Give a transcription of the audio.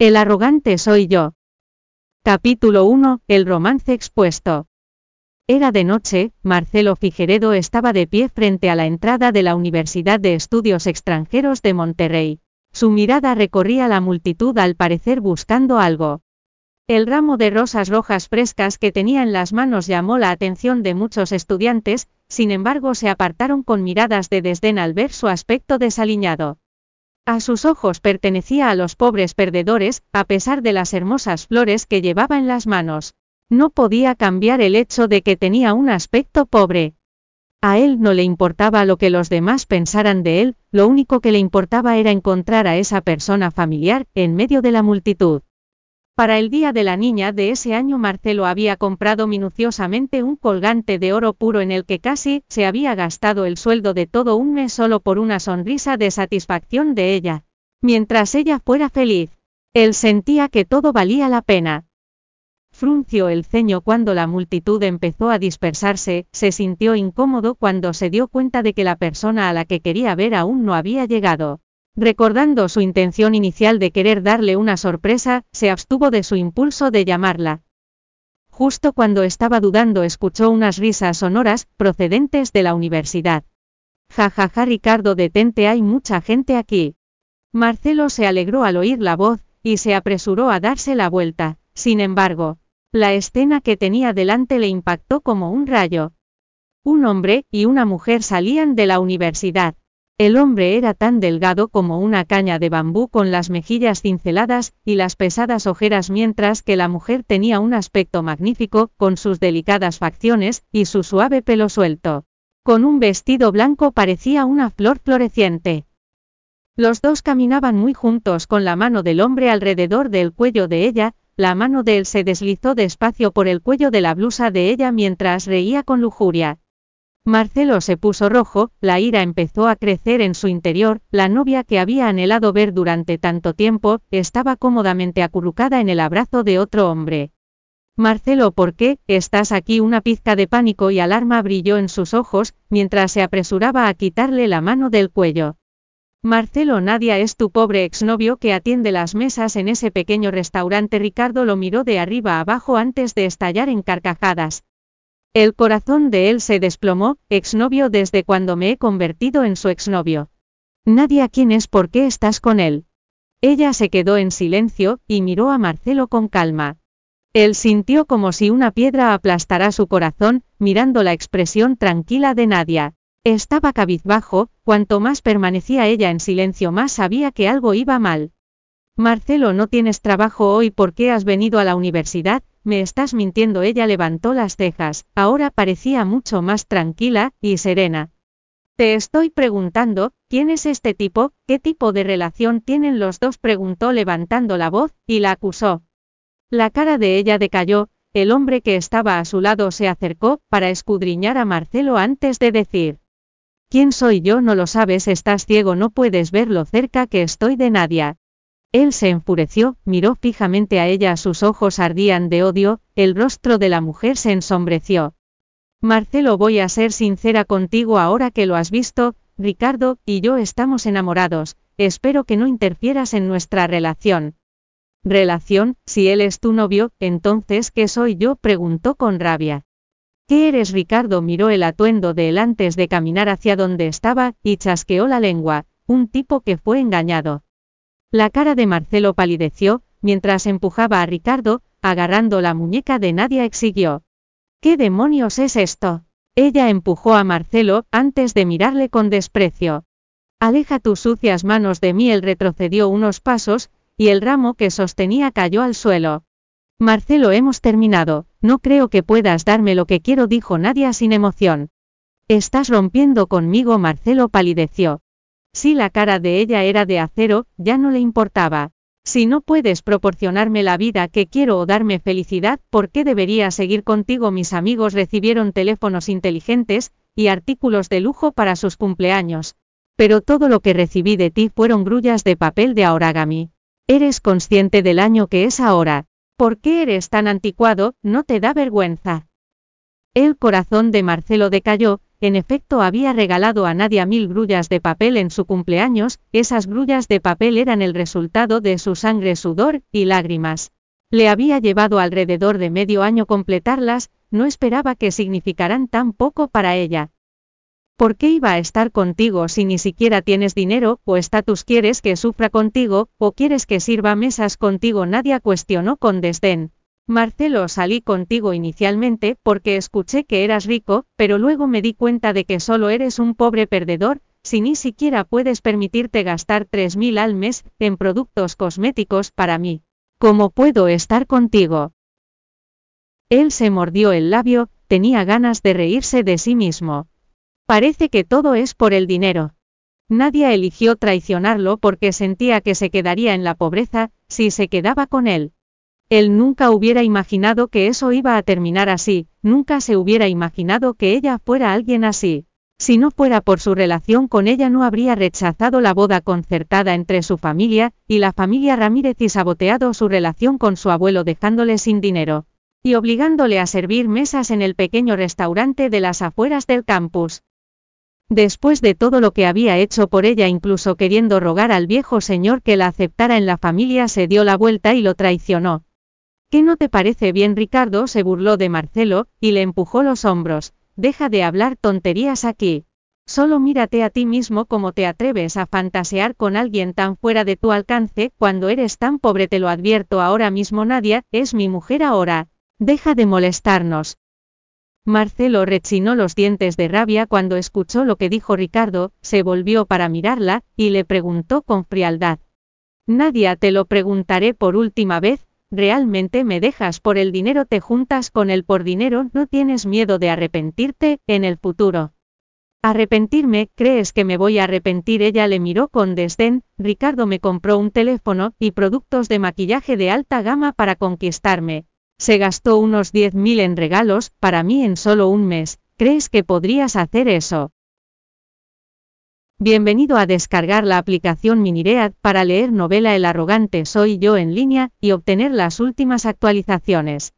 El arrogante soy yo. Capítulo 1. El romance expuesto. Era de noche, Marcelo Figueredo estaba de pie frente a la entrada de la Universidad de Estudios Extranjeros de Monterrey. Su mirada recorría la multitud al parecer buscando algo. El ramo de rosas rojas frescas que tenía en las manos llamó la atención de muchos estudiantes, sin embargo se apartaron con miradas de desdén al ver su aspecto desaliñado. A sus ojos pertenecía a los pobres perdedores, a pesar de las hermosas flores que llevaba en las manos. No podía cambiar el hecho de que tenía un aspecto pobre. A él no le importaba lo que los demás pensaran de él, lo único que le importaba era encontrar a esa persona familiar, en medio de la multitud. Para el Día de la Niña de ese año Marcelo había comprado minuciosamente un colgante de oro puro en el que casi se había gastado el sueldo de todo un mes solo por una sonrisa de satisfacción de ella. Mientras ella fuera feliz, él sentía que todo valía la pena. Frunció el ceño cuando la multitud empezó a dispersarse, se sintió incómodo cuando se dio cuenta de que la persona a la que quería ver aún no había llegado. Recordando su intención inicial de querer darle una sorpresa, se abstuvo de su impulso de llamarla. Justo cuando estaba dudando escuchó unas risas sonoras, procedentes de la universidad. Ja ja ja Ricardo detente hay mucha gente aquí. Marcelo se alegró al oír la voz, y se apresuró a darse la vuelta. Sin embargo, la escena que tenía delante le impactó como un rayo. Un hombre y una mujer salían de la universidad. El hombre era tan delgado como una caña de bambú con las mejillas cinceladas y las pesadas ojeras mientras que la mujer tenía un aspecto magnífico, con sus delicadas facciones y su suave pelo suelto. Con un vestido blanco parecía una flor floreciente. Los dos caminaban muy juntos con la mano del hombre alrededor del cuello de ella, la mano de él se deslizó despacio por el cuello de la blusa de ella mientras reía con lujuria. Marcelo se puso rojo, la ira empezó a crecer en su interior, la novia que había anhelado ver durante tanto tiempo, estaba cómodamente acurrucada en el abrazo de otro hombre. Marcelo, ¿por qué? Estás aquí. Una pizca de pánico y alarma brilló en sus ojos, mientras se apresuraba a quitarle la mano del cuello. Marcelo Nadia es tu pobre exnovio que atiende las mesas en ese pequeño restaurante. Ricardo lo miró de arriba abajo antes de estallar en carcajadas. El corazón de él se desplomó, exnovio desde cuando me he convertido en su exnovio. Nadie quién es por qué estás con él. Ella se quedó en silencio, y miró a Marcelo con calma. Él sintió como si una piedra aplastara su corazón, mirando la expresión tranquila de Nadia. Estaba cabizbajo, cuanto más permanecía ella en silencio más sabía que algo iba mal. Marcelo, no tienes trabajo hoy porque has venido a la universidad, me estás mintiendo. Ella levantó las cejas, ahora parecía mucho más tranquila y serena. Te estoy preguntando, ¿quién es este tipo? ¿Qué tipo de relación tienen los dos? preguntó levantando la voz, y la acusó. La cara de ella decayó, el hombre que estaba a su lado se acercó, para escudriñar a Marcelo antes de decir. ¿Quién soy yo? No lo sabes, estás ciego, no puedes ver lo cerca que estoy de Nadia. Él se enfureció, miró fijamente a ella, sus ojos ardían de odio, el rostro de la mujer se ensombreció. Marcelo, voy a ser sincera contigo ahora que lo has visto, Ricardo y yo estamos enamorados, espero que no interfieras en nuestra relación. ¿Relación? Si él es tu novio, entonces ¿qué soy yo? preguntó con rabia. ¿Qué eres Ricardo? miró el atuendo de él antes de caminar hacia donde estaba, y chasqueó la lengua, un tipo que fue engañado. La cara de Marcelo palideció, mientras empujaba a Ricardo, agarrando la muñeca de Nadia exigió. ¿Qué demonios es esto? Ella empujó a Marcelo, antes de mirarle con desprecio. Aleja tus sucias manos de mí. Él retrocedió unos pasos, y el ramo que sostenía cayó al suelo. Marcelo, hemos terminado, no creo que puedas darme lo que quiero, dijo Nadia sin emoción. Estás rompiendo conmigo, Marcelo palideció. Si la cara de ella era de acero, ya no le importaba. Si no puedes proporcionarme la vida que quiero o darme felicidad, ¿por qué debería seguir contigo? Mis amigos recibieron teléfonos inteligentes y artículos de lujo para sus cumpleaños. Pero todo lo que recibí de ti fueron grullas de papel de origami. ¿Eres consciente del año que es ahora? ¿Por qué eres tan anticuado? ¿No te da vergüenza? El corazón de Marcelo decayó, en efecto había regalado a Nadia mil grullas de papel en su cumpleaños, esas grullas de papel eran el resultado de su sangre, sudor y lágrimas. Le había llevado alrededor de medio año completarlas, no esperaba que significaran tan poco para ella. ¿Por qué iba a estar contigo si ni siquiera tienes dinero, o estatus quieres que sufra contigo, o quieres que sirva mesas contigo? Nadia cuestionó con desdén. Marcelo salí contigo inicialmente porque escuché que eras rico, pero luego me di cuenta de que solo eres un pobre perdedor, si ni siquiera puedes permitirte gastar 3.000 al mes en productos cosméticos para mí. ¿Cómo puedo estar contigo? Él se mordió el labio, tenía ganas de reírse de sí mismo. Parece que todo es por el dinero. Nadie eligió traicionarlo porque sentía que se quedaría en la pobreza, si se quedaba con él. Él nunca hubiera imaginado que eso iba a terminar así, nunca se hubiera imaginado que ella fuera alguien así. Si no fuera por su relación con ella no habría rechazado la boda concertada entre su familia y la familia Ramírez y saboteado su relación con su abuelo dejándole sin dinero y obligándole a servir mesas en el pequeño restaurante de las afueras del campus. Después de todo lo que había hecho por ella, incluso queriendo rogar al viejo señor que la aceptara en la familia, se dio la vuelta y lo traicionó. ¿Qué no te parece bien Ricardo? se burló de Marcelo, y le empujó los hombros. Deja de hablar tonterías aquí. Solo mírate a ti mismo como te atreves a fantasear con alguien tan fuera de tu alcance, cuando eres tan pobre te lo advierto ahora mismo Nadia, es mi mujer ahora. Deja de molestarnos. Marcelo rechinó los dientes de rabia cuando escuchó lo que dijo Ricardo, se volvió para mirarla, y le preguntó con frialdad. Nadia te lo preguntaré por última vez, ¿Realmente me dejas por el dinero? ¿Te juntas con él por dinero? ¿No tienes miedo de arrepentirte en el futuro? Arrepentirme, ¿crees que me voy a arrepentir? Ella le miró con desdén, Ricardo me compró un teléfono y productos de maquillaje de alta gama para conquistarme. Se gastó unos 10.000 en regalos, para mí en solo un mes. ¿Crees que podrías hacer eso? Bienvenido a descargar la aplicación Miniread para leer novela El arrogante soy yo en línea y obtener las últimas actualizaciones.